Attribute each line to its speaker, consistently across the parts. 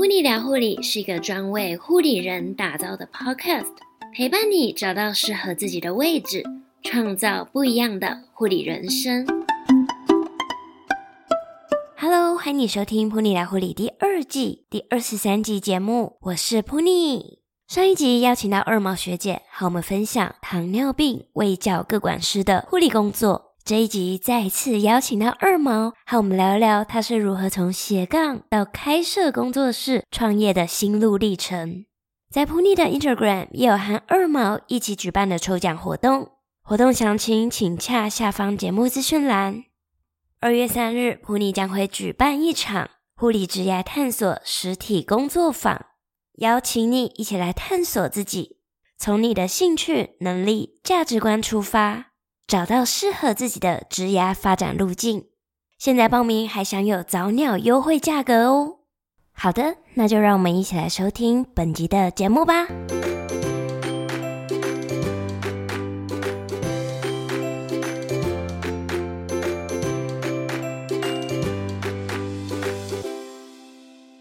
Speaker 1: 噗妮聊护理是一个专为护理人打造的 podcast，陪伴你找到适合自己的位置，创造不一样的护理人生。Hello，欢迎你收听普尼聊护理第二季第二十三集节目，我是噗妮。上一集邀请到二毛学姐和我们分享糖尿病卫教各管师的护理工作。这一集再次邀请到二毛，和我们聊聊他是如何从斜杠到开设工作室创业的心路历程。在噗妮的 Instagram 也有和二毛一起举办的抽奖活动，活动详情请洽下方节目资讯栏。二月三日，噗妮将会举办一场护理职业探索实体工作坊，邀请你一起来探索自己，从你的兴趣、能力、价值观出发。找到适合自己的职涯发展路径，现在报名还享有早鸟优惠价格哦。好的，那就让我们一起来收听本集的节目吧。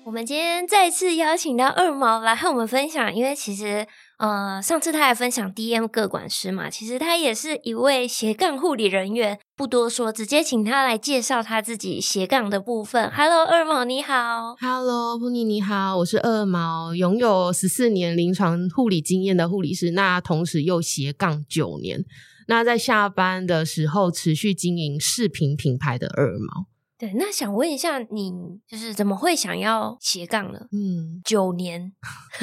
Speaker 1: 我们今天再次邀请到二毛来和我们分享，因为其实。呃，上次他还分享 DM 各管师嘛，其实他也是一位斜杠护理人员。不多说，直接请他来介绍他自己斜杠的部分。Hello，二毛你好。
Speaker 2: Hello，噗妮你好，我是二毛，拥有十四年临床护理经验的护理师，那同时又斜杠九年，那在下班的时候持续经营饰品品牌的二毛。
Speaker 1: 对，那想问一下，你就是怎么会想要斜杠呢？嗯，九年，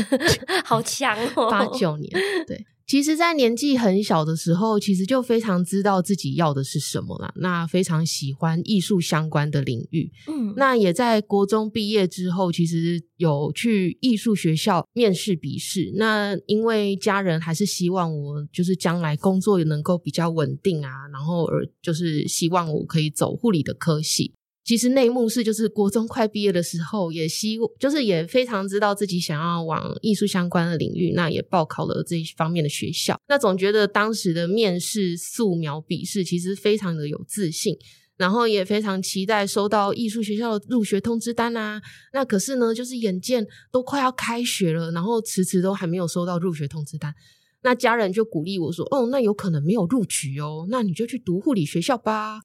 Speaker 1: 好强哦，
Speaker 2: 八九年。对，其实，在年纪很小的时候，其实就非常知道自己要的是什么了。那非常喜欢艺术相关的领域。嗯，那也在国中毕业之后，其实有去艺术学校面试笔试。那因为家人还是希望我就是将来工作能够比较稳定啊，然后而就是希望我可以走护理的科系。其实内幕是，就是国中快毕业的时候，也希就是也非常知道自己想要往艺术相关的领域，那也报考了这一方面的学校。那总觉得当时的面试素描笔试其实非常的有自信，然后也非常期待收到艺术学校的入学通知单啊。那可是呢，就是眼见都快要开学了，然后迟迟都还没有收到入学通知单，那家人就鼓励我说：“哦，那有可能没有录取哦，那你就去读护理学校吧。”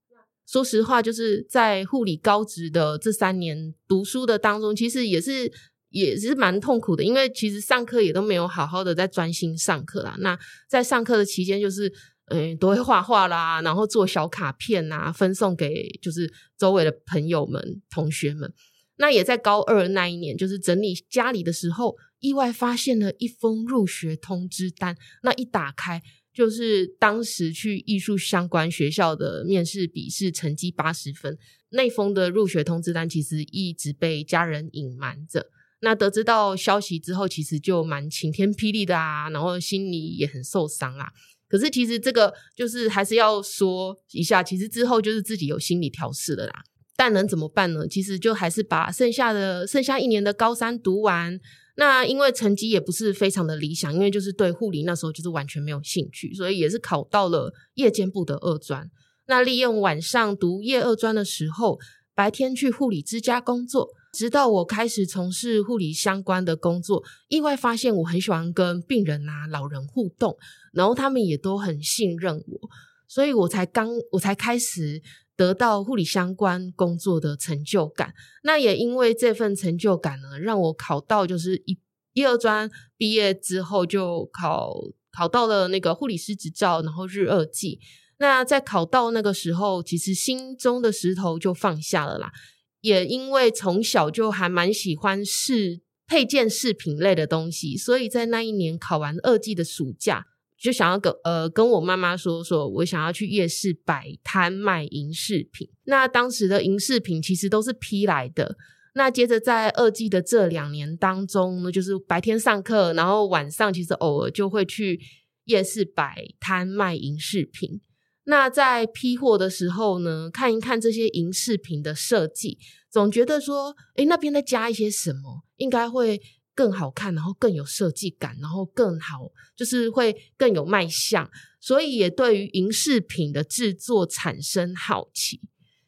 Speaker 2: 说实话，就是在护理高职的这三年读书的当中，其实也是也是蛮痛苦的，因为其实上课也都没有好好的在专心上课啦。那在上课的期间，就是嗯、都会画画啦，然后做小卡片啊，分送给就是周围的朋友们、同学们。那也在高二那一年，就是整理家里的时候，意外发现了一封入学通知单。那一打开。就是当时去艺术相关学校的面试笔试成绩八十分，那封的入学通知单其实一直被家人隐瞒着。那得知到消息之后，其实就蛮晴天霹雳的啊，然后心里也很受伤啊。可是其实这个就是还是要说一下，其实之后就是自己有心理调试的啦。但能怎么办呢？其实就还是把剩下的剩下一年的高三读完。那因为成绩也不是非常的理想，因为就是对护理那时候就是完全没有兴趣，所以也是考到了夜间部的二专。那利用晚上读夜二专的时候，白天去护理之家工作，直到我开始从事护理相关的工作，意外发现我很喜欢跟病人啊、老人互动，然后他们也都很信任我，所以我才刚我才开始。得到护理相关工作的成就感，那也因为这份成就感呢，让我考到就是一一二专毕业之后就考考到了那个护理师执照，然后日二技。那在考到那个时候，其实心中的石头就放下了啦。也因为从小就还蛮喜欢饰配件饰品类的东西，所以在那一年考完二技的暑假。就想要跟呃跟我妈妈说说，我想要去夜市摆摊卖银饰品。那当时的银饰品其实都是批来的。那接着在二季的这两年当中呢，就是白天上课，然后晚上其实偶尔就会去夜市摆摊卖银饰品。那在批货的时候呢，看一看这些银饰品的设计，总觉得说，诶，那边再加一些什么，应该会。更好看，然后更有设计感，然后更好，就是会更有卖相，所以也对于银饰品的制作产生好奇。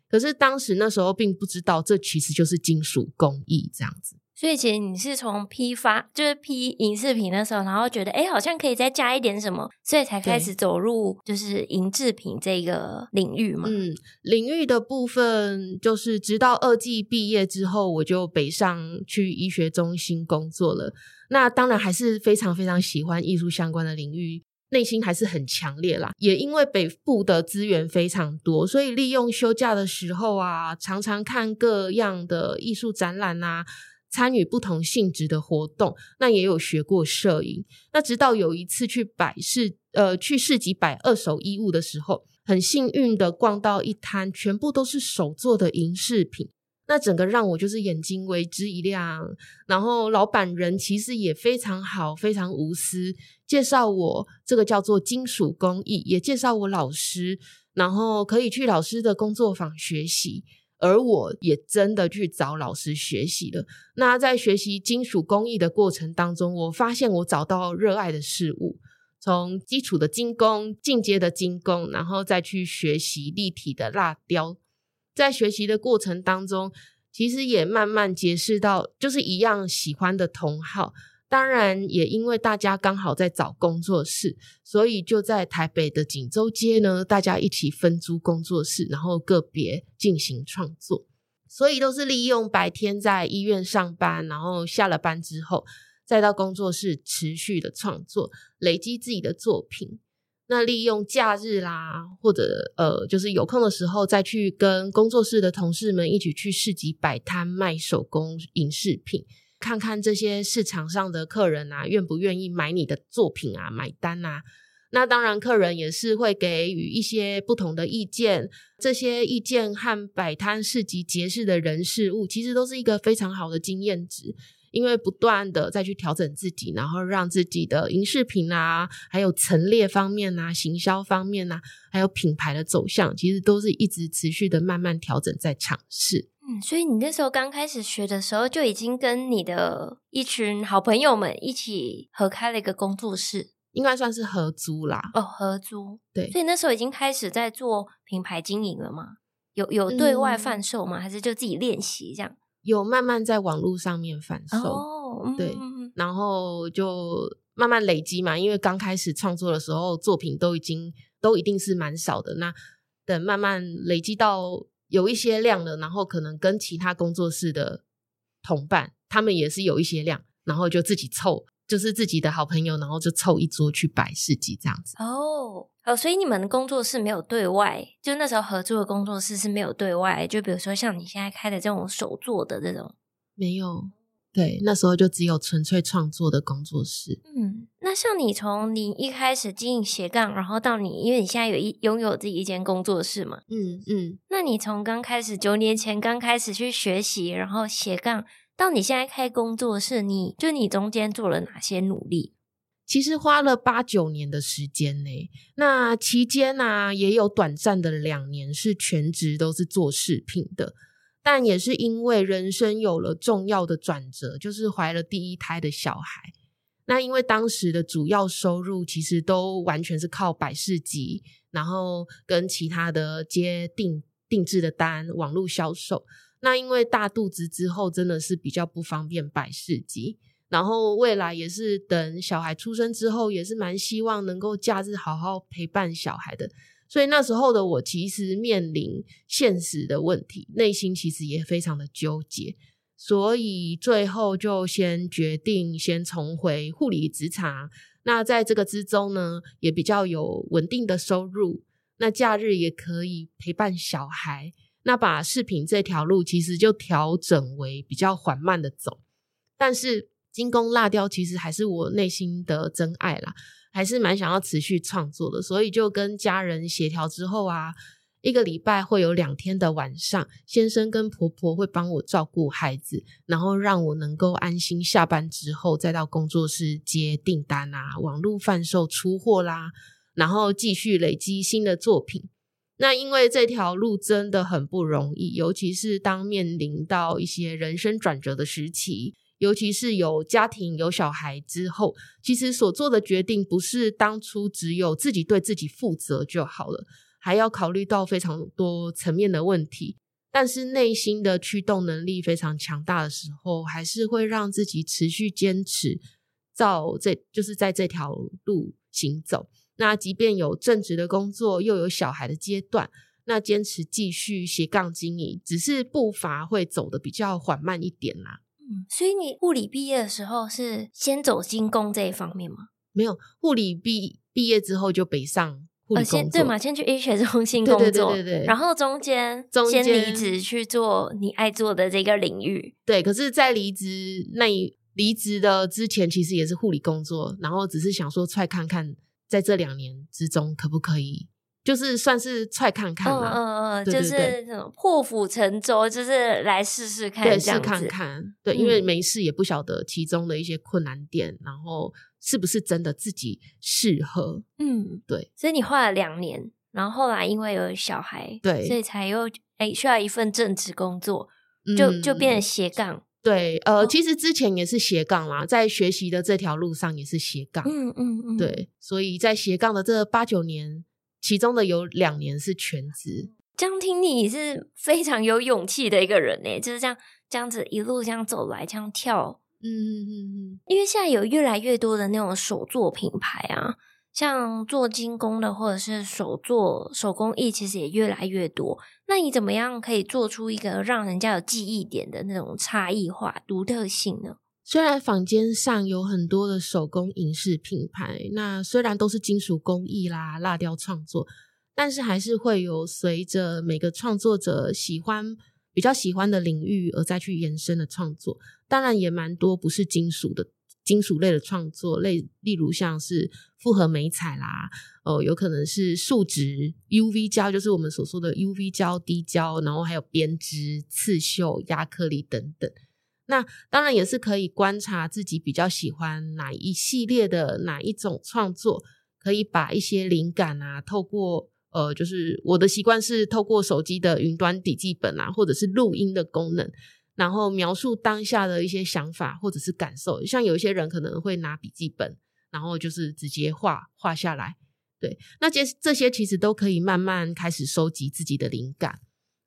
Speaker 2: 可是当时那时候并不知道，这其实就是金属工艺这样子。
Speaker 1: 所以其实你是从批发，就是批银饰品的时候，然后觉得哎，好像可以再加一点什么，所以才开始走入就是银制品这个领域嘛。
Speaker 2: 嗯，领域的部分就是直到二技毕业之后，我就北上去医学中心工作了。那当然还是非常非常喜欢艺术相关的领域。内心还是很强烈啦，也因为北部的资源非常多，所以利用休假的时候啊，常常看各样的艺术展览啊，参与不同性质的活动。那也有学过摄影。那直到有一次去摆市，呃，去市集摆二手衣物的时候，很幸运的逛到一摊全部都是手做的银饰品。那整个让我就是眼睛为之一亮，然后老板人其实也非常好，非常无私，介绍我这个叫做金属工艺，也介绍我老师，然后可以去老师的工作坊学习，而我也真的去找老师学习了。那在学习金属工艺的过程当中，我发现我找到热爱的事物，从基础的金工、进阶的金工，然后再去学习立体的蜡雕。在学习的过程当中，其实也慢慢结识到，就是一样喜欢的同好。当然，也因为大家刚好在找工作室，所以就在台北的锦州街呢，大家一起分租工作室，然后个别进行创作。所以都是利用白天在医院上班，然后下了班之后，再到工作室持续的创作，累积自己的作品。那利用假日啦，或者呃，就是有空的时候，再去跟工作室的同事们一起去市集摆摊卖手工银饰品，看看这些市场上的客人啊，愿不愿意买你的作品啊，买单啊。那当然，客人也是会给予一些不同的意见，这些意见和摆摊市集结识的人事物，其实都是一个非常好的经验值。因为不断的再去调整自己，然后让自己的银饰品啊，还有陈列方面啊，行销方面啊，还有品牌的走向，其实都是一直持续的慢慢调整，在尝试。
Speaker 1: 嗯，所以你那时候刚开始学的时候，就已经跟你的一群好朋友们一起合开了一个工作室，
Speaker 2: 应该算是合租啦。
Speaker 1: 哦，合租。
Speaker 2: 对。
Speaker 1: 所以那时候已经开始在做品牌经营了吗？有有对外贩售吗？嗯、还是就自己练习这样？
Speaker 2: 有慢慢在网络上面贩售，oh, 对，嗯、然后就慢慢累积嘛。因为刚开始创作的时候，作品都已经都一定是蛮少的。那等慢慢累积到有一些量了，然后可能跟其他工作室的同伴，他们也是有一些量，然后就自己凑。就是自己的好朋友，然后就凑一桌去摆市集这样子。
Speaker 1: 哦，哦，所以你们工作室没有对外，就那时候合作的工作室是没有对外。就比如说像你现在开的这种手做的这种，
Speaker 2: 没有。对，那时候就只有纯粹创作的工作室。
Speaker 1: 嗯，那像你从你一开始经营斜杠，然后到你，因为你现在有一拥有自己一间工作室嘛。
Speaker 2: 嗯嗯。
Speaker 1: 那你从刚开始九年前刚开始去学习，然后斜杠。到你现在开工作室，你就你中间做了哪些努力？
Speaker 2: 其实花了八九年的时间呢。那期间呢、啊，也有短暂的两年是全职都是做饰品的，但也是因为人生有了重要的转折，就是怀了第一胎的小孩。那因为当时的主要收入其实都完全是靠摆市集，然后跟其他的接定定制的单、网络销售。那因为大肚子之后真的是比较不方便摆市集，然后未来也是等小孩出生之后，也是蛮希望能够假日好好陪伴小孩的，所以那时候的我其实面临现实的问题，内心其实也非常的纠结，所以最后就先决定先重回护理职场。那在这个之中呢，也比较有稳定的收入，那假日也可以陪伴小孩。那把饰品这条路其实就调整为比较缓慢的走，但是金工蜡雕其实还是我内心的真爱啦，还是蛮想要持续创作的，所以就跟家人协调之后啊，一个礼拜会有两天的晚上，先生跟婆婆会帮我照顾孩子，然后让我能够安心下班之后再到工作室接订单啊，网络贩售出货啦，然后继续累积新的作品。那因为这条路真的很不容易，尤其是当面临到一些人生转折的时期，尤其是有家庭有小孩之后，其实所做的决定不是当初只有自己对自己负责就好了，还要考虑到非常多层面的问题。但是内心的驱动能力非常强大的时候，还是会让自己持续坚持，照这就是在这条路行走。那即便有正职的工作，又有小孩的阶段，那坚持继续斜杠经营，只是步伐会走得比较缓慢一点啦。
Speaker 1: 嗯，所以你护理毕业的时候是先走精工这一方面吗？
Speaker 2: 没有，护理毕毕业之后就北上。
Speaker 1: 呃，先对嘛，先去医学中心工作，对对对对对，然后中间先离职去做你爱做的这个领域。
Speaker 2: 对，可是，在离职那离职的之前，其实也是护理工作，然后只是想说出来看看，在这两年之中可不可以，就是算是踹看看嘛。
Speaker 1: 嗯嗯嗯，就是破釜沉舟，就是来试试看，
Speaker 2: 对，试看看。对，因为没事也不晓得其中的一些困难点，然后。是不是真的自己适合？
Speaker 1: 嗯，
Speaker 2: 对。
Speaker 1: 所以你花了两年，然后后来因为有小孩，
Speaker 2: 对，
Speaker 1: 所以才又哎需要一份正职工作，就、嗯、就变成斜杠。
Speaker 2: 对，呃、哦，其实之前也是斜杠啦，在学习的这条路上也是斜杠。
Speaker 1: 嗯嗯嗯，
Speaker 2: 对。所以在斜杠的这八九年，其中的有两年是全职。
Speaker 1: 这样听你是非常有勇气的一个人呢，就是这样这样子一路这样走来，这样跳。
Speaker 2: 嗯嗯嗯嗯，
Speaker 1: 因为现在有越来越多的那种手作品牌啊，像做精工的或者是手作手工艺，其实也越来越多。那你怎么样可以做出一个让人家有记忆点的那种差异化、独特性呢？
Speaker 2: 虽然坊间上有很多的手工银饰品牌，那虽然都是金属工艺啦、蜡雕创作，但是还是会有随着每个创作者喜欢。比较喜欢的领域而再去延伸的创作，当然也蛮多不是金属的金属类的创作，类例如像是复合美彩啦，哦、有可能是树脂 UV 胶，就是我们所说的 UV 胶、滴胶，然后还有编织、刺绣、压克力等等。那当然也是可以观察自己比较喜欢哪一系列的哪一种创作，可以把一些灵感啊，透过。呃，就是我的习惯是透过手机的云端笔记本啊，或者是录音的功能，然后描述当下的一些想法或者是感受。像有一些人可能会拿笔记本，然后就是直接画画下来。对，那这这些其实都可以慢慢开始收集自己的灵感，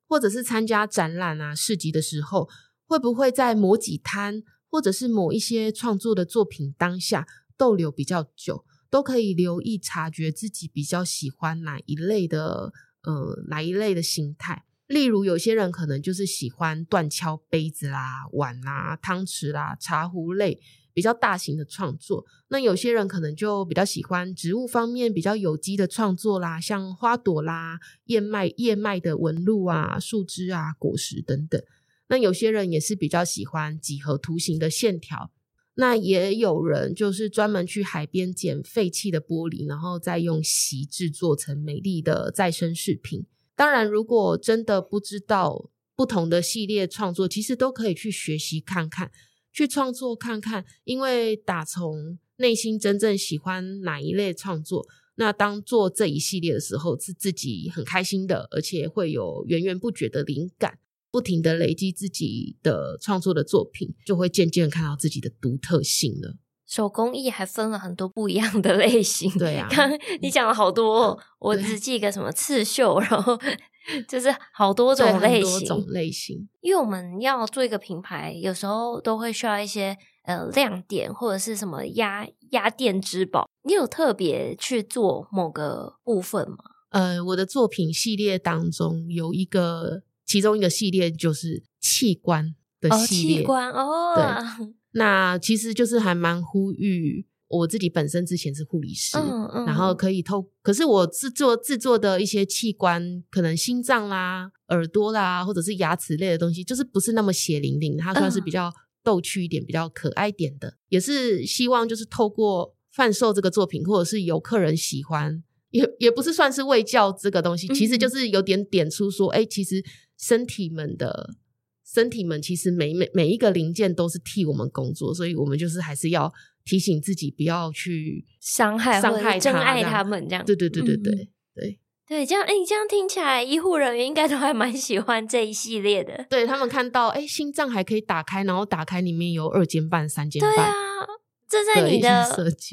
Speaker 2: 或者是参加展览啊、市集的时候，会不会在某几摊或者是某一些创作的作品当下逗留比较久？都可以留意察觉自己比较喜欢哪一类的，呃，哪一类的形态。例如，有些人可能就是喜欢断敲杯子啦、碗啦、汤匙啦、茶壶类比较大型的创作。那有些人可能就比较喜欢植物方面比较有机的创作啦，像花朵啦、燕麦、叶脉的纹路啊、树枝啊、果实等等。那有些人也是比较喜欢几何图形的线条。那也有人就是专门去海边捡废弃的玻璃，然后再用锡制作成美丽的再生饰品。当然，如果真的不知道不同的系列创作，其实都可以去学习看看，去创作看看。因为打从内心真正喜欢哪一类创作，那当做这一系列的时候，是自己很开心的，而且会有源源不绝的灵感。不停的累积自己的创作的作品，就会渐渐看到自己的独特性了。
Speaker 1: 手工艺还分了很多不一样的类型，
Speaker 2: 对啊，
Speaker 1: 刚你讲了好多，嗯、我只记个什么刺绣，然后 就是好多种类型，
Speaker 2: 多种类型。
Speaker 1: 因为我们要做一个品牌，有时候都会需要一些呃亮点或者是什么压压店之宝。你有特别去做某个部分吗？
Speaker 2: 呃，我的作品系列当中有一个。其中一个系列就是器官的系列，
Speaker 1: 哦、器官哦，
Speaker 2: 对，那其实就是还蛮呼吁我自己本身之前是护理师，
Speaker 1: 嗯嗯，
Speaker 2: 然后可以透，可是我制作制作的一些器官，可能心脏啦、耳朵啦，或者是牙齿类的东西，就是不是那么血淋淋，它算是比较逗趣一点、嗯、比较可爱点的，也是希望就是透过贩售这个作品，或者是有客人喜欢。也也不是算是卫教这个东西，其实就是有点点出说，哎、其实身体们的身体们，其实每每每一个零件都是替我们工作，所以我们就是还是要提醒自己不要去伤害伤害
Speaker 1: 真爱他们这样。
Speaker 2: 对对对对对、嗯、对
Speaker 1: 对，这样哎、欸，这样听起来医护人员应该都还蛮喜欢这一系列的。
Speaker 2: 对，他们看到哎、欸，心脏还可以打开，然后打开里面有二尖瓣、三尖瓣。
Speaker 1: 对啊。这在你的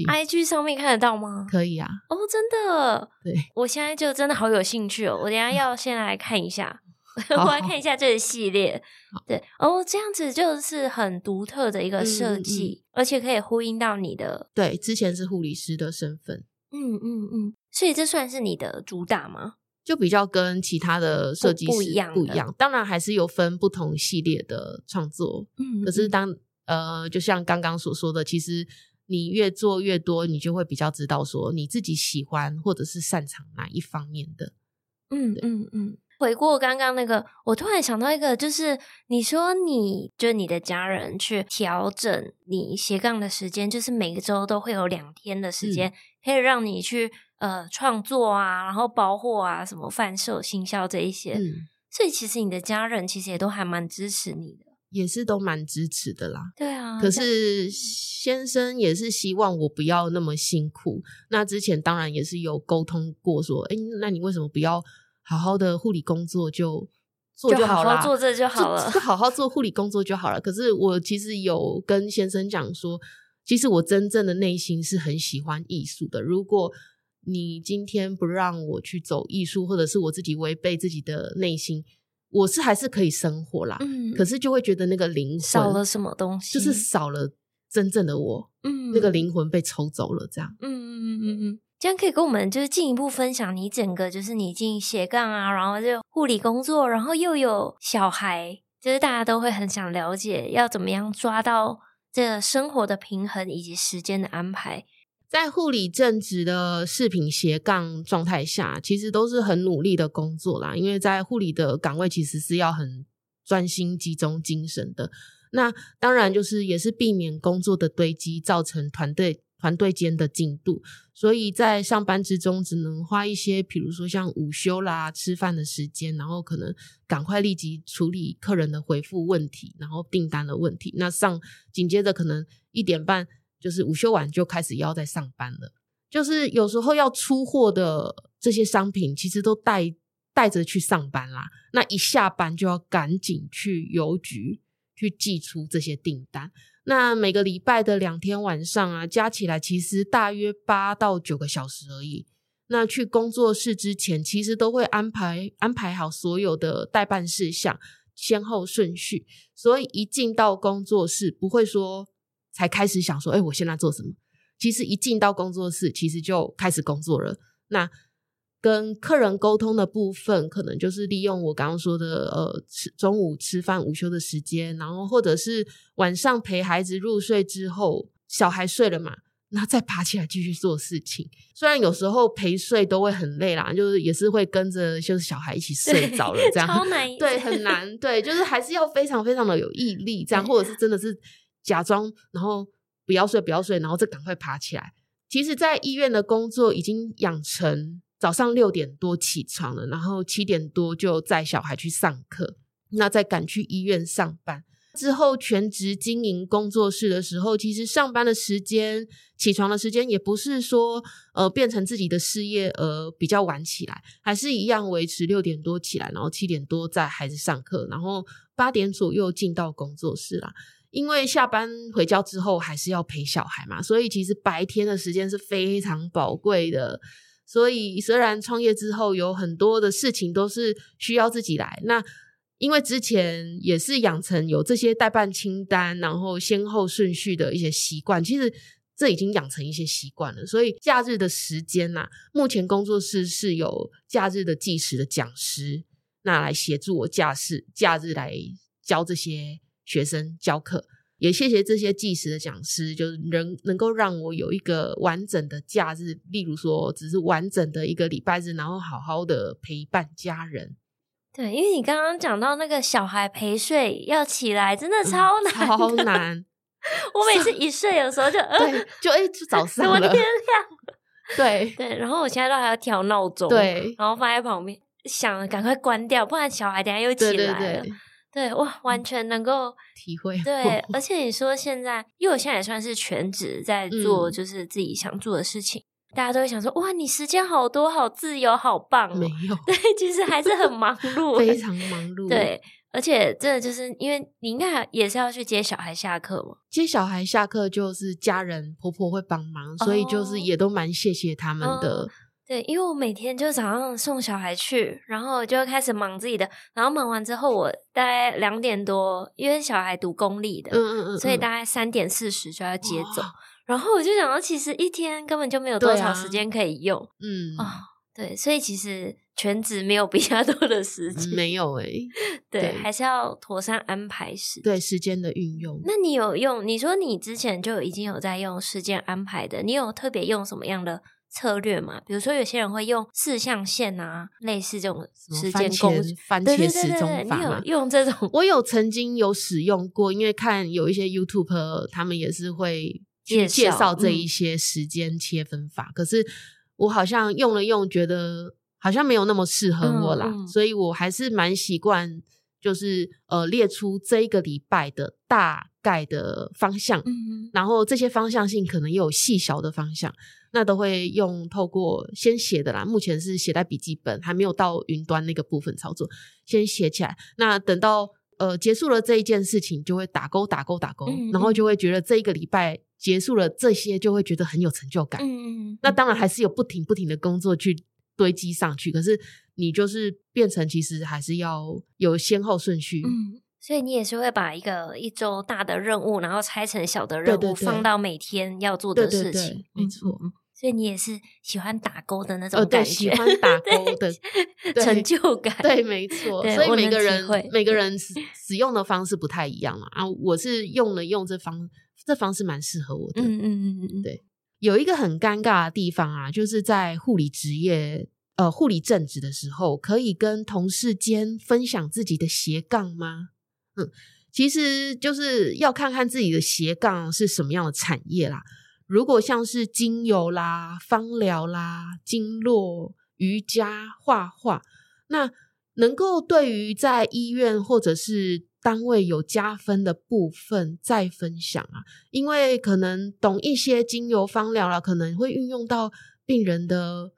Speaker 1: IG 上面看得到吗？
Speaker 2: 可以啊。
Speaker 1: 哦，真的。
Speaker 2: 对，
Speaker 1: 我现在就真的好有兴趣哦。我等一下 要先来看一下。我来看一下这个系列。对哦，这样子就是很独特的一个设计，嗯嗯、而且可以呼应到你的
Speaker 2: 对之前是护理师的身份。
Speaker 1: 嗯嗯嗯，所以这算是你的主打吗？
Speaker 2: 就比较跟其他的设计师
Speaker 1: 不一样，
Speaker 2: 不一样。当然还是有分不同系列的创作。嗯，嗯，可是当呃，就像刚刚所说的，其实你越做越多，你就会比较知道说你自己喜欢或者是擅长哪一方面的。
Speaker 1: 嗯嗯嗯。回过刚刚那个，我突然想到一个，就是你说你就你的家人去调整你斜杠的时间，就是每个周都会有两天的时间，可以让你去呃创作啊，然后包货啊，什么贩售、行销这一些。嗯，所以其实你的家人其实也都还蛮支持你的，
Speaker 2: 也是都蛮支持的啦。
Speaker 1: 对啊，
Speaker 2: 可是先生也是希望我不要那么辛苦。那之前当然也是有沟通过，说，哎，那你为什么不要？好好的护理工作就做就好了，
Speaker 1: 好好做这就好了，
Speaker 2: 就好好做护理工作就好了。可是我其实有跟先生讲说，其实我真正的内心是很喜欢艺术的。如果你今天不让我去走艺术，或者是我自己违背自己的内心，我是还是可以生活啦。嗯，可是就会觉得那个灵魂
Speaker 1: 少了什么东西，
Speaker 2: 就是少了真正的我。嗯，那个灵魂被抽走了，这样。
Speaker 1: 嗯嗯嗯嗯嗯。这样可以跟我们就是进一步分享你整个就是你进斜杠啊，然后就护理工作，然后又有小孩，就是大家都会很想了解要怎么样抓到这个生活的平衡以及时间的安排。
Speaker 2: 在护理正职的饰品斜杠状态下，其实都是很努力的工作啦，因为在护理的岗位其实是要很专心集中精神的。那当然就是也是避免工作的堆积，造成团队。团队间的进度，所以在上班之中只能花一些，比如说像午休啦、吃饭的时间，然后可能赶快立即处理客人的回复问题，然后订单的问题。那上紧接着可能一点半就是午休完就开始要再上班了，就是有时候要出货的这些商品，其实都带带着去上班啦。那一下班就要赶紧去邮局去寄出这些订单。那每个礼拜的两天晚上啊，加起来其实大约八到九个小时而已。那去工作室之前，其实都会安排安排好所有的待办事项，先后顺序。所以一进到工作室，不会说才开始想说，哎，我现在做什么？其实一进到工作室，其实就开始工作了。那跟客人沟通的部分，可能就是利用我刚刚说的，呃，吃中午吃饭午休的时间，然后或者是晚上陪孩子入睡之后，小孩睡了嘛，那再爬起来继续做事情。虽然有时候陪睡都会很累啦，就是也是会跟着就是小孩一起睡着了，这样
Speaker 1: 超难，
Speaker 2: 对，很难，对，就是还是要非常非常的有毅力，这样，或者是真的是假装，然后不要睡不要睡，然后再赶快爬起来。其实，在医院的工作已经养成。早上六点多起床了，然后七点多就载小孩去上课，那再赶去医院上班。之后全职经营工作室的时候，其实上班的时间、起床的时间也不是说呃变成自己的事业而比较晚起来，还是一样维持六点多起来，然后七点多载孩子上课，然后八点左右进到工作室啦。因为下班回家之后还是要陪小孩嘛，所以其实白天的时间是非常宝贵的。所以，虽然创业之后有很多的事情都是需要自己来，那因为之前也是养成有这些代办清单，然后先后顺序的一些习惯，其实这已经养成一些习惯了。所以假日的时间呐，目前工作室是有假日的计时的讲师，那来协助我假日假日来教这些学生教课。也谢谢这些计时的讲师，就是能能够让我有一个完整的假日，例如说只是完整的一个礼拜日，然后好好的陪伴家人。
Speaker 1: 对，因为你刚刚讲到那个小孩陪睡要起来，真的超难，
Speaker 2: 嗯，超难。
Speaker 1: 我每次一睡，有时候就
Speaker 2: 就哎，就早上了，
Speaker 1: 我天亮了。
Speaker 2: 对
Speaker 1: 对，然后我现在都还要调闹钟，
Speaker 2: 对，
Speaker 1: 然后放在旁边，想赶快关掉，不然小孩等下又起来了。对对对对，哇，完全能够
Speaker 2: 体会。
Speaker 1: 对，而且你说现在，因为我现在也算是全职在做，就是自己想做的事情，嗯、大家都会想说，哇，你时间好多，好自由，好棒哦。
Speaker 2: 没有，
Speaker 1: 对，其实还是很 忙碌，
Speaker 2: 非常忙碌。
Speaker 1: 对，而且真的就是因为你应该也是要去接小孩下课嘛，
Speaker 2: 接小孩下课就是家人婆婆会帮忙，哦、所以就是也都蛮谢谢他们的。
Speaker 1: 对，因为我每天就早上送小孩去，然后就开始忙自己的，然后忙完之后，我大概两点多，因为小孩读公立的，嗯嗯嗯，所以大概三点四十就要接走，然后我就想到，其实一天根本就没有多少时间可以用，嗯啊，对，所以其实全职没有比较多的时间，
Speaker 2: 没有诶，
Speaker 1: 对，还是要妥善安排时，
Speaker 2: 对时间的运用。
Speaker 1: 那你有用？你说你之前就已经有在用时间安排的，你有特别用什么样的？策略嘛，比如说有些人会用四象限啊，类似这种时间工具，
Speaker 2: 番茄时钟法嘛。
Speaker 1: 用这种，
Speaker 2: 我有曾经有使用过，因为看有一些 YouTube，他们也是会去介绍这一些时间切分法。嗯、可是我好像用了用，觉得好像没有那么适合我啦，嗯嗯、所以我还是蛮习惯，就是呃列出这一个礼拜的大概的方向，然后这些方向性可能也有细小的方向。那都会用透过先写的啦，目前是写在笔记本，还没有到云端那个部分操作，先写起来。那等到呃结束了这一件事情，就会打勾打勾打勾，嗯嗯，然后就会觉得这一个礼拜结束了这些，就会觉得很有成就感。嗯嗯嗯，那当然还是有不停不停的工作去堆积上去，可是你就是变成其实还是要有先后顺序。
Speaker 1: 嗯所以你也是会把一个一周大的任务，然后拆成小的任务，对对对，放到每天要做的事情。没错。所以你也是喜欢打勾的那种感觉，
Speaker 2: 喜欢打 勾的
Speaker 1: 成就感。
Speaker 2: 对，没错。所以每个人每个人使使用的方式不太一样嘛。啊，我是用了用这方这方式蛮适合我的。嗯嗯嗯嗯。对，有一个很尴尬的地方啊，就是在护理职业呃护理正职的时候，可以跟同事间分享自己的斜杠吗？嗯，其实就是要看看自己的斜杠是什么样的产业啦。如果像是精油啦、芳疗啦、经络、瑜伽、画画，那能够对于在医院或者是单位有加分的部分再分享啊。因为可能懂一些精油芳疗啦，可能会运用到病人的。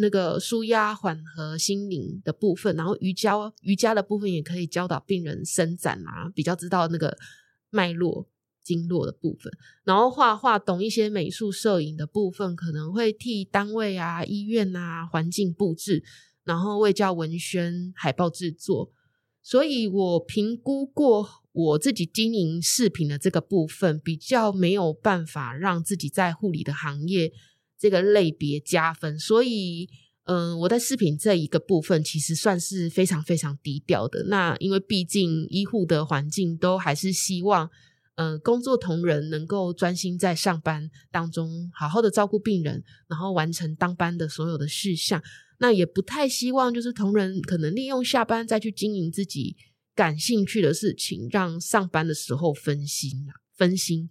Speaker 2: 那个舒压缓和心灵的部分，然后瑜伽瑜伽的部分也可以教导病人伸展啊，比较知道那个脉络经络的部分。然后画画懂一些美术摄影的部分，可能会替单位啊、医院啊环境布置，然后卫教文宣海报制作。所以我评估过我自己经营饰品的这个部分，比较没有办法让自己在护理的行业。这个类别加分，所以，嗯、我在饰品这一个部分其实算是非常非常低调的。那因为毕竟医护的环境都还是希望，呃，工作同仁能够专心在上班当中，好好的照顾病人，然后完成当班的所有的事项。那也不太希望就是同仁可能利用下班再去经营自己感兴趣的事情，让上班的时候分心啊，分心。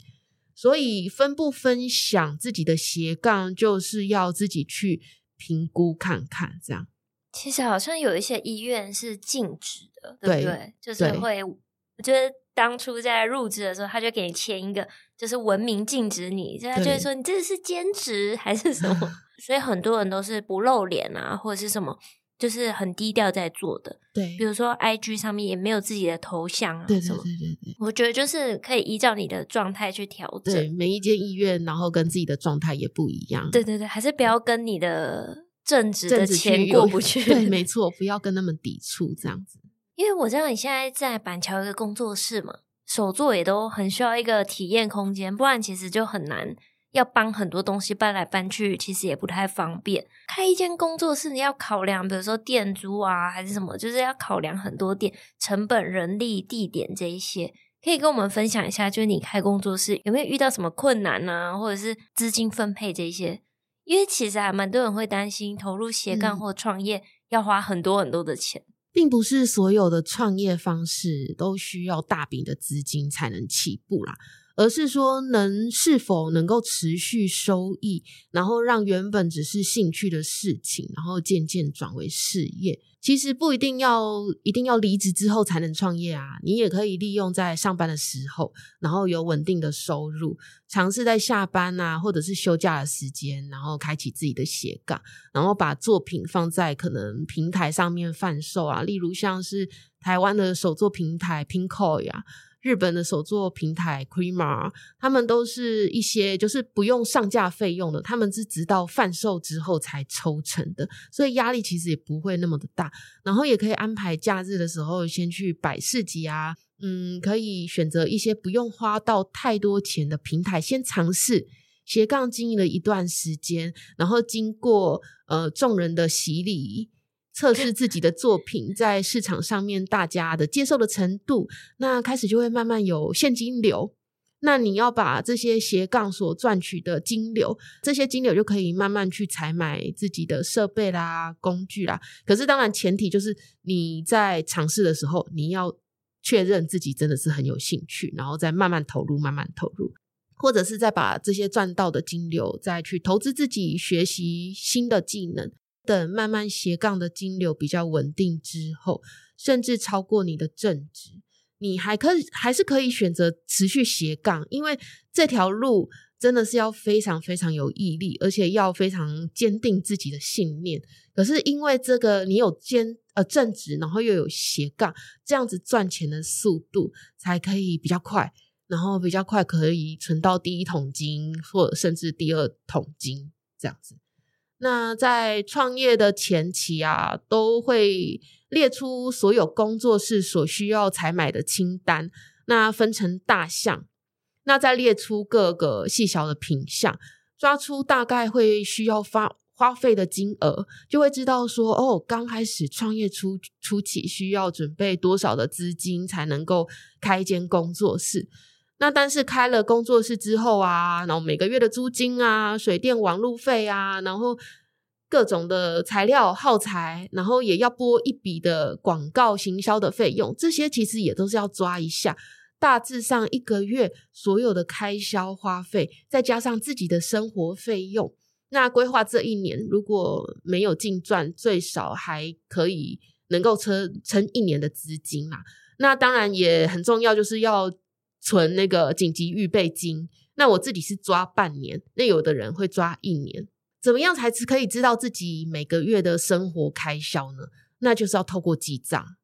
Speaker 2: 所以分不分享自己的斜杠，就是要自己去评估看看。这样，
Speaker 1: 其实好像有一些医院是禁止的，对不对？对，就是会，我觉得当初在入职的时候，他就给你签一个，就是文明禁止你，他就会说你这是兼职还是什么？所以很多人都是不露脸啊，或者是什么。就是很低调在做的，
Speaker 2: 对，
Speaker 1: 比如说 IG 上面也没有自己的头像啊，
Speaker 2: 对对对对对。
Speaker 1: 我觉得就是可以依照你的状态去调整，
Speaker 2: 对，每一间医院，然后跟自己的状态也不一样，
Speaker 1: 对对对，还是不要跟你的正职的钱过不去，
Speaker 2: 对，没 错，不要跟他们抵触这样子。
Speaker 1: 因为我知道你现在在板桥一个工作室嘛，手作也都很需要一个体验空间，不然其实就很难。要搬很多东西搬来搬去，其实也不太方便。开一间工作室，你要考量，比如说店租啊，还是什么，就是要考量很多点，成本、人力、地点这一些。可以跟我们分享一下，就是你开工作室有没有遇到什么困难呢、啊？或者是资金分配这些？因为其实还蛮多人会担心投入斜杠或创业要花很多很多的钱，
Speaker 2: 嗯、并不是所有的创业方式都需要大笔的资金才能起步啦。而是说，能是否能够持续收益，然后让原本只是兴趣的事情，然后渐渐转为事业。其实不一定要一定要离职之后才能创业啊，你也可以利用在上班的时候，然后有稳定的收入，尝试在下班啊，或者是休假的时间，然后开启自己的斜杠，然后把作品放在可能平台上面贩售啊，例如像是台湾的手作平台 Pinkoi 啊。日本的手作平台 Creamer，他们都是一些就是不用上架费用的，他们是直到贩售之后才抽成的，所以压力其实也不会那么的大。然后也可以安排假日的时候先去摆市集啊，嗯，可以选择一些不用花到太多钱的平台，先尝试斜杠经营了一段时间，然后经过呃众人的洗礼。测试自己的作品在市场上面大家的接受的程度，那开始就会慢慢有现金流。那你要把这些斜杠所赚取的金流，这些金流就可以慢慢去采买自己的设备啦、工具啦。可是当然前提就是你在尝试的时候，你要确认自己真的是很有兴趣，然后再慢慢投入、慢慢投入，或者是再把这些赚到的金流再去投资自己，学习新的技能。等慢慢斜杠的金流比较稳定之后，甚至超过你的正职，你还可以还是可以选择持续斜杠，因为这条路真的是要非常非常有毅力，而且要非常坚定自己的信念。可是因为这个，你有兼呃正职，然后又有斜杠，这样子赚钱的速度才可以比较快，然后比较快可以存到第一桶金，或者甚至第二桶金这样子。那在创业的前期啊，都会列出所有工作室所需要采买的清单，那分成大项，那再列出各个细小的品项，抓出大概会需要花花费的金额，就会知道说，哦，刚开始创业初初期需要准备多少的资金才能够开一间工作室。那但是开了工作室之后啊，然后每个月的租金啊、水电网路费啊，然后各种的材料耗材，然后也要拨一笔的广告行销的费用，这些其实也都是要抓一下。大致上一个月所有的开销花费，再加上自己的生活费用，那规划这一年如果没有净赚，最少还可以能够撑撑一年的资金啦。那当然也很重要，就是要。存那个紧急预备金，那我自己是抓半年，那有的人会抓一年，怎么样才是可以知道自己每个月的生活开销呢？那就是要透过记账，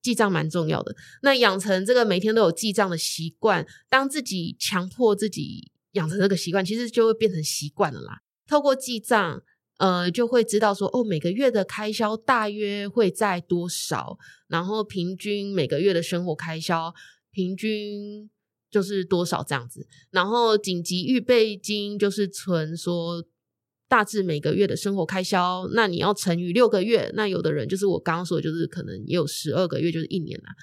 Speaker 2: 记账蛮重要的。那养成这个每天都有记账的习惯，当自己强迫自己养成这个习惯，其实就会变成习惯了啦。透过记账，呃，就会知道说，哦，每个月的开销大约会在多少，然后平均每个月的生活开销平均。就是多少这样子，然后紧急预备金就是存说大致每个月的生活开销，那你要乘以六个月，那有的人就是我刚刚说，就是可能也有十二个月，就是一年啦。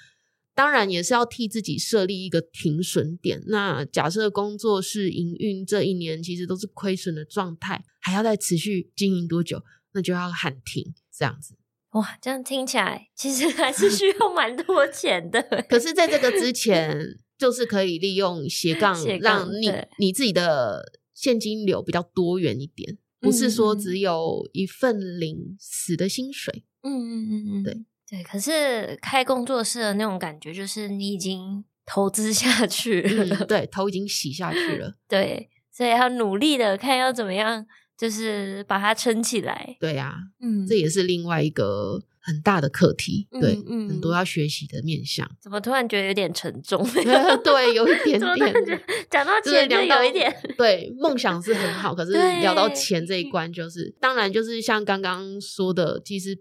Speaker 2: 当然也是要替自己设立一个停损点。那假设工作室营运这一年其实都是亏损的状态，还要再持续经营多久？那就要喊停这样子。
Speaker 1: 哇，这样听起来其实还是需要蛮多钱的。
Speaker 2: 可是在这个之 前。就是可以利用斜杠，让你你自己的现金流比较多元一点，不是说只有一份领死的薪水。嗯嗯嗯嗯，对
Speaker 1: 对。可是开工作室的那种感觉，就是你已经投资下去了，
Speaker 2: 嗯，对，头已经洗下去了。
Speaker 1: 对，所以要努力的看要怎么样，就是把它撑起来。
Speaker 2: 对呀，嗯，这也是另外一个。很大的课题，对，嗯嗯、很多要学习的面向。
Speaker 1: 怎么突然觉得有点沉重？
Speaker 2: 对，有一 点点。
Speaker 1: 讲到钱就有一点。
Speaker 2: 对，梦想是很好，可是聊到钱这一关，就是对当然就是像刚刚说的，其实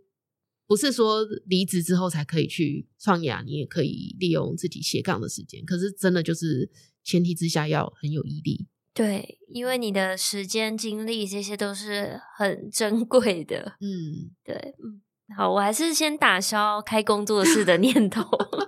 Speaker 2: 不是说离职之后才可以去创业，你也可以利用自己斜杠的时间。可是真的就是前提之下要很有毅力。
Speaker 1: 对，因为你的时间、精力这些都是很珍贵的。嗯，对，嗯。好，我还是先打消开工作室的念头，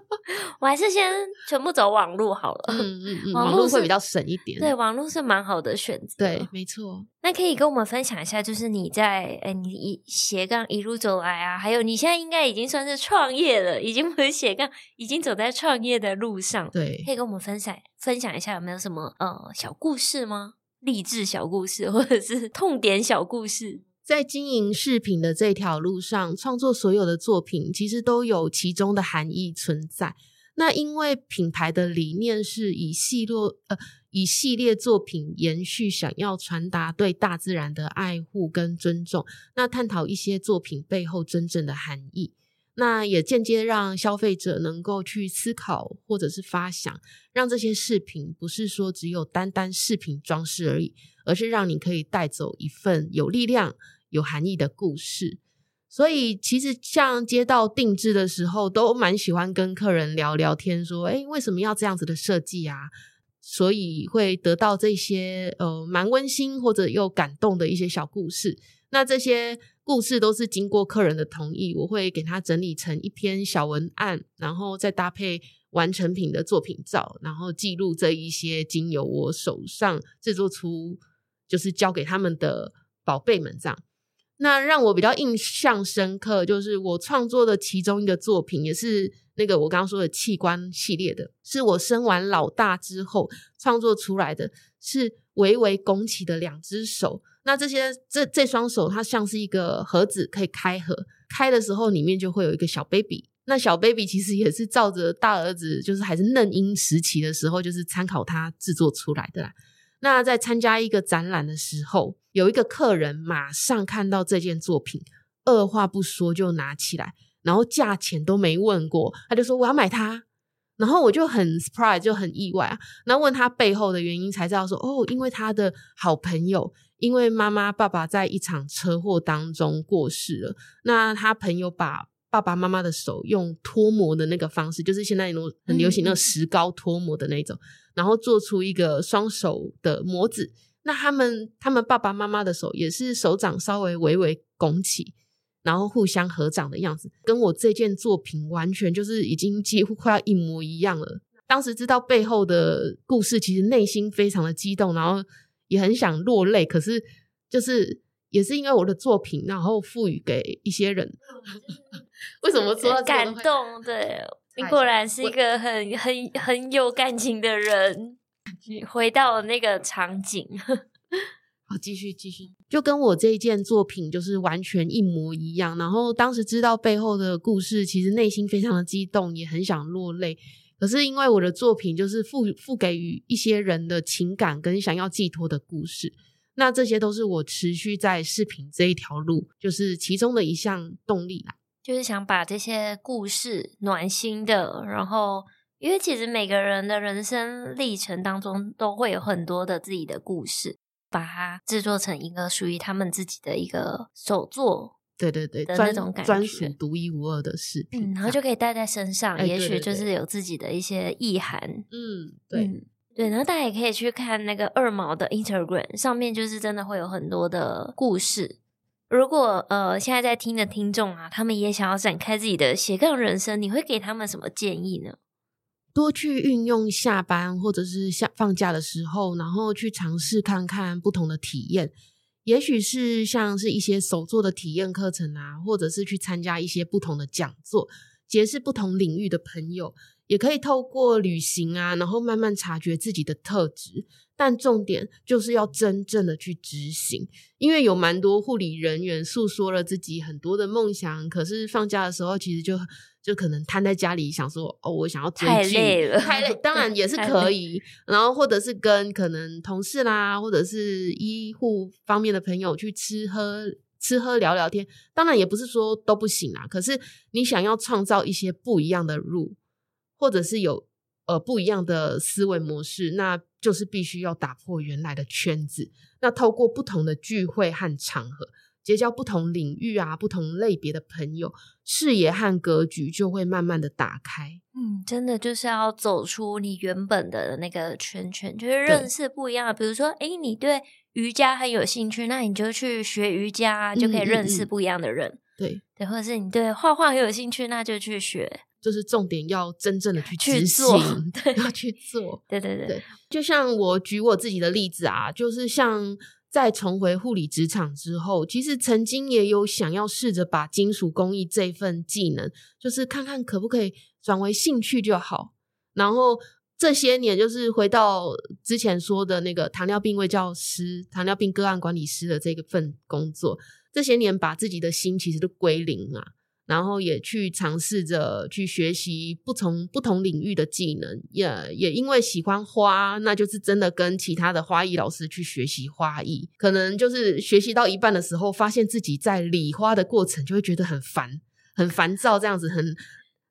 Speaker 1: 我还是先全部走网路好了。嗯嗯
Speaker 2: 嗯，网路会比较省一点。
Speaker 1: 对，网路是蛮好的选择。
Speaker 2: 对，没错。
Speaker 1: 那可以跟我们分享一下，就是你在诶你一斜杠一路走来啊，还有你现在应该已经算是创业了，已经不是斜杠，已经走在创业的路上。
Speaker 2: 对，
Speaker 1: 可以跟我们分享分享一下，有没有什么呃小故事吗？励志小故事，或者是痛点小故事？
Speaker 2: 在经营饰品的这条路上，创作所有的作品其实都有其中的含义存在。那因为品牌的理念是以系列呃以系列作品延续，想要传达对大自然的爱护跟尊重。那探讨一些作品背后真正的含义。那也间接让消费者能够去思考或者是发想，让这些饰品不是说只有单单饰品装饰而已，而是让你可以带走一份有力量、有含义的故事。所以，其实像接到定制的时候，都蛮喜欢跟客人聊聊天，说：“诶，为什么要这样子的设计啊？”所以会得到这些呃蛮温馨或者又感动的一些小故事。那这些。故事都是经过客人的同意，我会给他整理成一篇小文案，然后再搭配完成品的作品照，然后记录这一些经由我手上制作出，就是交给他们的宝贝们这样。那让我比较印象深刻，就是我创作的其中一个作品，也是那个我刚刚说的器官系列的，是我生完老大之后创作出来的，是微微拱起的两只手。那这些这这双手，它像是一个盒子，可以开合。开的时候，里面就会有一个小 baby。那小 baby 其实也是照着大儿子，就是还是嫩婴时期的时候，就是参考他制作出来的啦。那在参加一个展览的时候，有一个客人马上看到这件作品，二话不说就拿起来，然后价钱都没问过，他就说我要买它。然后我就很 surprise，就很意外啊。然后问他背后的原因，才知道说哦，因为他的好朋友。因为妈妈、爸爸在一场车祸当中过世了，那他朋友把爸爸妈妈的手用脱模的那个方式，就是现在很流行那种石膏脱模的那种，然后做出一个双手的模子。那他们他们爸爸妈妈的手也是手掌稍微微微拱起，然后互相合掌的样子，跟我这件作品完全就是已经几乎快要一模一样了。当时知道背后的故事，其实内心非常的激动，然后。也很想落泪，可是就是也是因为我的作品，然后赋予给一些人。为什么说到
Speaker 1: 感动？对，你果然是一个很很很有感情的人。你回到那个场景，
Speaker 2: 好，继续继续，就跟我这一件作品就是完全一模一样。然后当时知道背后的故事，其实内心非常的激动，也很想落泪。可是因为我的作品就是赋赋给予一些人的情感跟想要寄托的故事，那这些都是我持续在视频这一条路，就是其中的一项动力啦。
Speaker 1: 就是想把这些故事暖心的，然后因为其实每个人的人生历程当中都会有很多的自己的故事，把它制作成一个属于他们自己的一个手作。
Speaker 2: 对对对，专专属独一无二的饰品，
Speaker 1: 嗯，然后就可以带在身上，欸、也许就是有自己的一些意涵。
Speaker 2: 嗯，对、嗯、
Speaker 1: 对，然后大家也可以去看那个二毛的 Instagram，上面就是真的会有很多的故事。如果呃现在在听的听众啊，他们也想要展开自己的斜杠人生，你会给他们什么建议呢？
Speaker 2: 多去运用下班或者是下放假的时候，然后去尝试看看不同的体验。也许是像是一些手作的体验课程啊，或者是去参加一些不同的讲座，结识不同领域的朋友，也可以透过旅行啊，然后慢慢察觉自己的特质。但重点就是要真正的去执行，因为有蛮多护理人员诉说了自己很多的梦想，可是放假的时候其实就就可能瘫在家里想说，哦，我想要追剧，
Speaker 1: 太累了，
Speaker 2: 太累，当然也是可以。然后或者是跟可能同事啦，或者是医护方面的朋友去吃喝吃喝聊聊天，当然也不是说都不行啦。可是你想要创造一些不一样的路，或者是有。呃，不一样的思维模式，那就是必须要打破原来的圈子。那透过不同的聚会和场合，结交不同领域啊、不同类别的朋友，视野和格局就会慢慢的打开。
Speaker 1: 嗯，真的就是要走出你原本的那个圈圈，就是认识不一样的。比如说，哎，你对瑜伽很有兴趣，那你就去学瑜伽，就可以认识不一样的人。嗯嗯嗯
Speaker 2: 对
Speaker 1: 对，或者是你对画画很有兴趣，那就去学。
Speaker 2: 就是重点要真正的去执行，
Speaker 1: 对，
Speaker 2: 要去做。
Speaker 1: 对对对，
Speaker 2: 对，就像我举我自己的例子啊，就是像在重回护理职场之后，其实曾经也有想要试着把金属工艺这份技能，就是看看可不可以转为兴趣就好。然后这些年，就是回到之前说的那个糖尿病卫教师、糖尿病个案管理师的这个份工作，这些年把自己的心其实都归零啊。然后也去尝试着去学习不同不同领域的技能，也也因为喜欢花，那就是真的跟其他的花艺老师去学习花艺。可能就是学习到一半的时候，发现自己在理花的过程就会觉得很烦，很烦躁，这样子很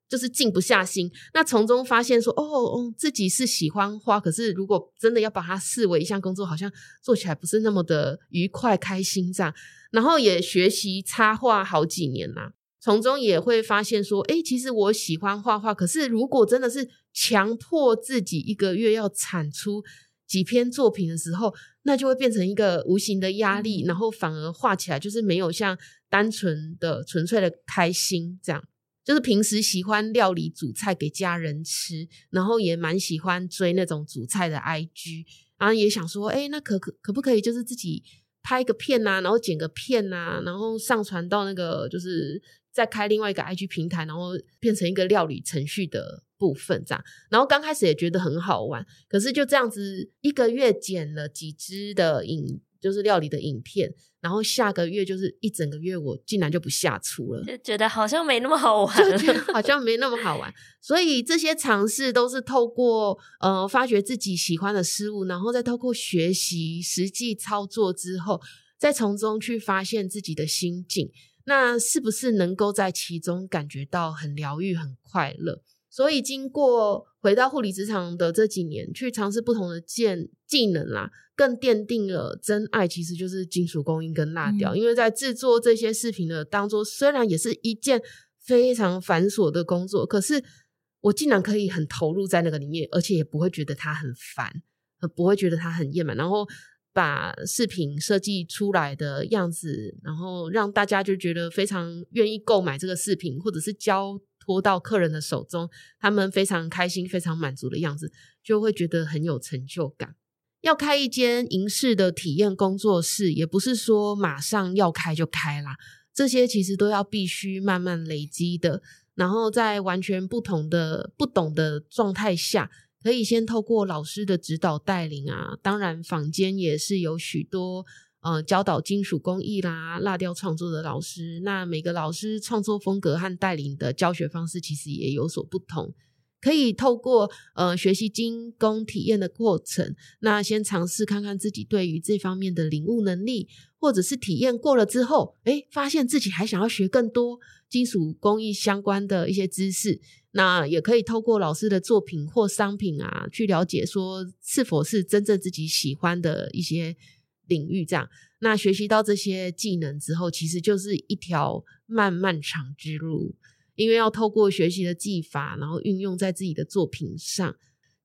Speaker 2: 就是静不下心。那从中发现说，哦哦，自己是喜欢花，可是如果真的要把它视为一项工作，好像做起来不是那么的愉快开心这样。然后也学习插画好几年啦，从中也会发现说，诶，其实我喜欢画画，可是如果真的是强迫自己一个月要产出几篇作品的时候，那就会变成一个无形的压力，然后反而画起来就是没有像单纯的、纯粹的开心这样。就是平时喜欢料理煮菜给家人吃，然后也蛮喜欢追那种煮菜的 IG，然后也想说，哎，那可可可不可以就是自己拍个片呐，然后剪个片呐，然后上传到那个就是再开另外一个 IG 平台，然后变成一个料理程序的。部分这样，然后刚开始也觉得很好玩，可是就这样子一个月剪了几支的影，就是料理的影片，然后下个月就是一整个月，我竟然就不下厨了，
Speaker 1: 就觉得好像没那么好玩，
Speaker 2: 就觉得 好像没那么好玩。所以这些尝试都是透过呃发掘自己喜欢的事物，然后再透过学习实际操作之后，再从中去发现自己的心境，那是不是能够在其中感觉到很疗愈、很快乐？所以，经过回到护理职场的这几年，去尝试不同的技技能啦，更奠定了真爱其实就是金属工艺跟蜡雕。嗯、因为在制作这些视频的当中，虽然也是一件非常繁琐的工作，可是我竟然可以很投入在那个里面，而且也不会觉得它很烦，不会觉得它很厌烦。然后把饰品设计出来的样子，然后让大家就觉得非常愿意购买这个饰品，或者是交。托到客人的手中，他们非常开心、非常满足的样子，就会觉得很有成就感。要开一间银饰的体验工作室，也不是说马上要开就开啦，这些其实都要必须慢慢累积的。然后在完全不同的、不懂的状态下，可以先透过老师的指导带领啊。当然，坊间也是有许多。呃，教导金属工艺啦、蜡雕创作的老师，那每个老师创作风格和带领的教学方式其实也有所不同。可以透过呃学习金工体验的过程，那先尝试看看自己对于这方面的领悟能力，或者是体验过了之后，诶，发现自己还想要学更多金属工艺相关的一些知识，那也可以透过老师的作品或商品啊，去了解说是否是真正自己喜欢的一些。领域这样，那学习到这些技能之后，其实就是一条漫漫长之路，因为要透过学习的技法，然后运用在自己的作品上。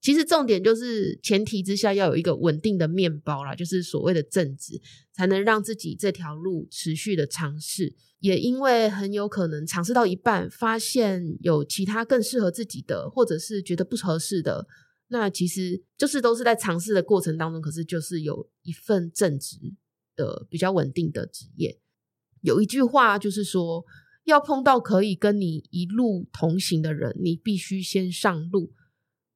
Speaker 2: 其实重点就是前提之下要有一个稳定的面包啦，就是所谓的正职，才能让自己这条路持续的尝试。也因为很有可能尝试到一半，发现有其他更适合自己的，或者是觉得不合适的。那其实就是都是在尝试的过程当中，可是就是有一份正职的比较稳定的职业。有一句话就是说，要碰到可以跟你一路同行的人，你必须先上路，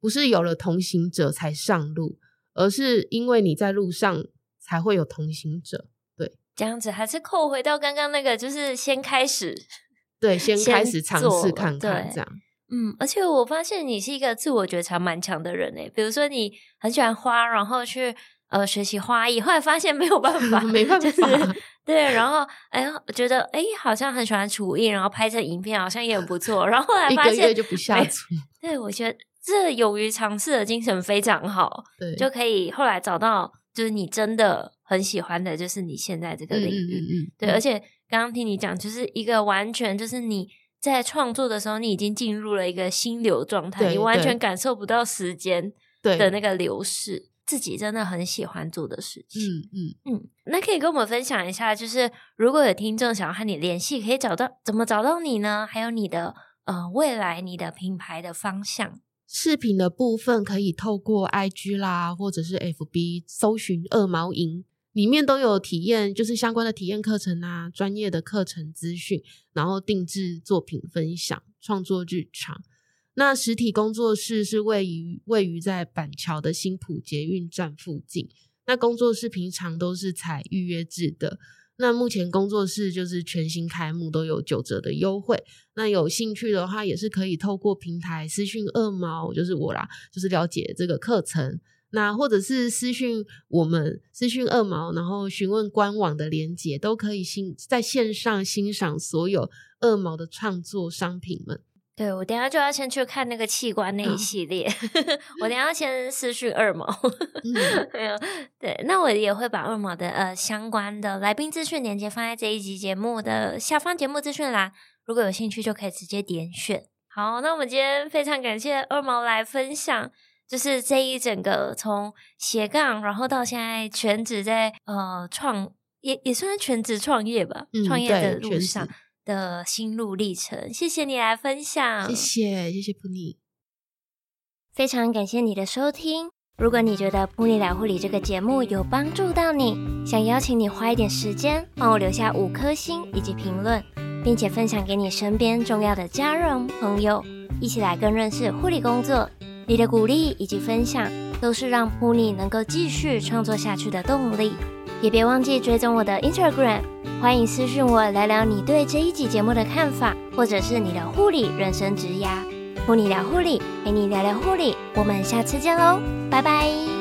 Speaker 2: 不是有了同行者才上路，而是因为你在路上才会有同行者。对，
Speaker 1: 这样子还是扣回到刚刚那个，就是先开始，
Speaker 2: 对，先开始尝试看看这样。
Speaker 1: 嗯，而且我发现你是一个自我觉察蛮强的人诶，比如说你很喜欢花，然后去呃学习花艺，后来发现没有办 法，
Speaker 2: 没办法，
Speaker 1: 就是、对，然后哎呀，我觉得哎，好像很喜欢厨艺，然后拍成影片好像也很不错，然后后来发现
Speaker 2: 一个月就不下厨。
Speaker 1: 对，我觉得这勇于尝试的精神非常好，对，就可以后来找到就是你真的很喜欢的，就是你现在这个领域，嗯嗯嗯，对，而且刚刚听你讲，就是一个完全就是你。在创作的时候，你已经进入了一个心流状态，你完全感受不到时间的那个流逝，自己真的很喜欢做的事情。嗯嗯嗯，那可以跟我们分享一下，就是如果有听众想要和你联系，可以找到怎么找到你呢？还有你的呃未来你的品牌的方向。
Speaker 2: 饰品的部分可以透过 IG 啦，或者是 FB 搜寻二毛银。里面都有体验，就是相关的体验课程啊，专业的课程资讯，然后定制作品分享、创作日常。那实体工作室是位于位于在板桥的新埔捷运站附近。那工作室平常都是采预约制的。那目前工作室就是全新开幕，都有九折的优惠。那有兴趣的话，也是可以透过平台私讯二毛，就是我啦，就是了解这个课程。那或者是私讯我们，私讯二毛，然后询问官网的连接，都可以欣在线上欣赏所有二毛的创作商品们。
Speaker 1: 对，我等下就要先去看那个器官那一系列，哦、我等下要先私讯二毛。嗯、对，那我也会把二毛的呃相关的来宾资讯连接放在这一集节目的下方节目资讯栏，如果有兴趣就可以直接点选。好，那我们今天非常感谢二毛来分享。就是这一整个从斜杠，然后到现在全职在呃创，也也算是全职创业吧，嗯、创业的路上的心路历程。谢谢你来分享，
Speaker 2: 谢谢谢谢 Puni，
Speaker 1: 非常感谢你的收听。如果你觉得 Puni 聊护理这个节目有帮助到你，想邀请你花一点时间帮我留下五颗星以及评论，并且分享给你身边重要的家人朋友，一起来更认识护理工作。你的鼓励以及分享，都是让 Puni 能够继续创作下去的动力。也别忘记追踪我的 Instagram，欢迎私讯我聊聊你对这一集节目的看法，或者是你的护理人生职涯。和你聊护理，陪你聊聊护理，我们下次见喽，拜拜。